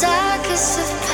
darkest of